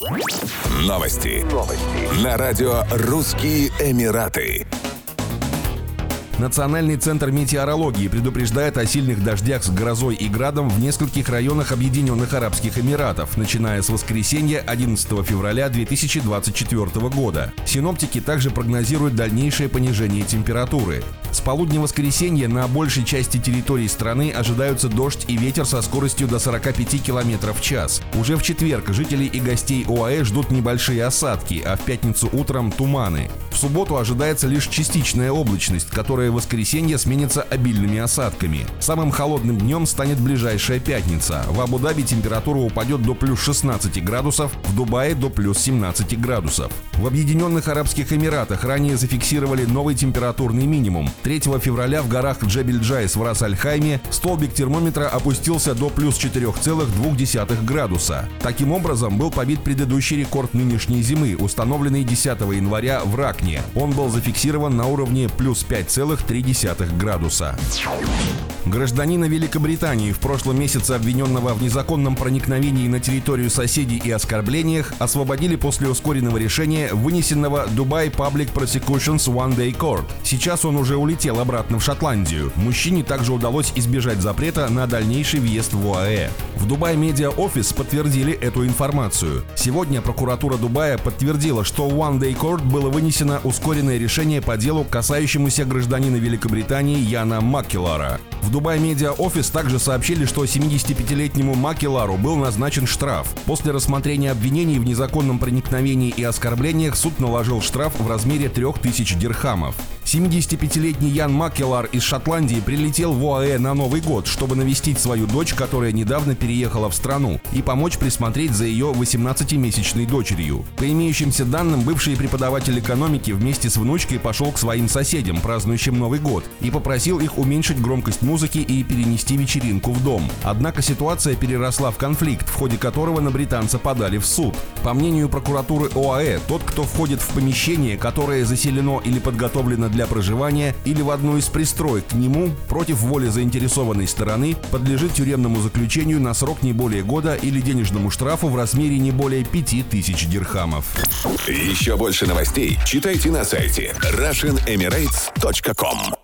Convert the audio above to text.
Новости. Новости. На радио «Русские Эмираты». Национальный центр метеорологии предупреждает о сильных дождях с грозой и градом в нескольких районах Объединенных Арабских Эмиратов, начиная с воскресенья 11 февраля 2024 года. Синоптики также прогнозируют дальнейшее понижение температуры. С полудня воскресенья на большей части территории страны ожидаются дождь и ветер со скоростью до 45 км в час. Уже в четверг жителей и гостей ОАЭ ждут небольшие осадки, а в пятницу утром туманы. В субботу ожидается лишь частичная облачность, которая в воскресенье сменится обильными осадками. Самым холодным днем станет ближайшая пятница. В Абу-Даби температура упадет до плюс 16 градусов, в Дубае до плюс 17 градусов. В Объединенных Арабских Эмиратах ранее зафиксировали новый температурный минимум. 3 февраля в горах Джебель-Джайс в Рас-Аль-Хайме столбик термометра опустился до плюс 4,2 градуса. Таким образом, был побит предыдущий рекорд нынешней зимы, установленный 10 января в Ракне. Он был зафиксирован на уровне плюс 5,3 0,3 градуса. Гражданина Великобритании в прошлом месяце обвиненного в незаконном проникновении на территорию соседей и оскорблениях освободили после ускоренного решения, вынесенного Dubai Public Prosecutions One Day Court. Сейчас он уже улетел обратно в Шотландию. Мужчине также удалось избежать запрета на дальнейший въезд в ОАЭ. В Dubai Media Office подтвердили эту информацию. Сегодня прокуратура Дубая подтвердила, что One Day Court было вынесено ускоренное решение по делу, касающемуся гражданина Великобритании Яна Маккелара. В Dubai Media Office также сообщили, что 75-летнему Маккелару был назначен штраф. После рассмотрения обвинений в незаконном проникновении и оскорблениях суд наложил штраф в размере 3000 дирхамов. 75-летний Ян Макелар из Шотландии прилетел в ОАЭ на Новый год, чтобы навестить свою дочь, которая недавно переехала в страну, и помочь присмотреть за ее 18-месячной дочерью. По имеющимся данным, бывший преподаватель экономики вместе с внучкой пошел к своим соседям, празднующим Новый год, и попросил их уменьшить громкость музыки и перенести вечеринку в дом. Однако ситуация переросла в конфликт, в ходе которого на британца подали в суд. По мнению прокуратуры ОАЭ, тот, кто входит в помещение, которое заселено или подготовлено для для проживания или в одну из пристроек к нему против воли заинтересованной стороны подлежит тюремному заключению на срок не более года или денежному штрафу в размере не более 5000 дирхамов. Еще больше новостей читайте на сайте RussianEmirates.com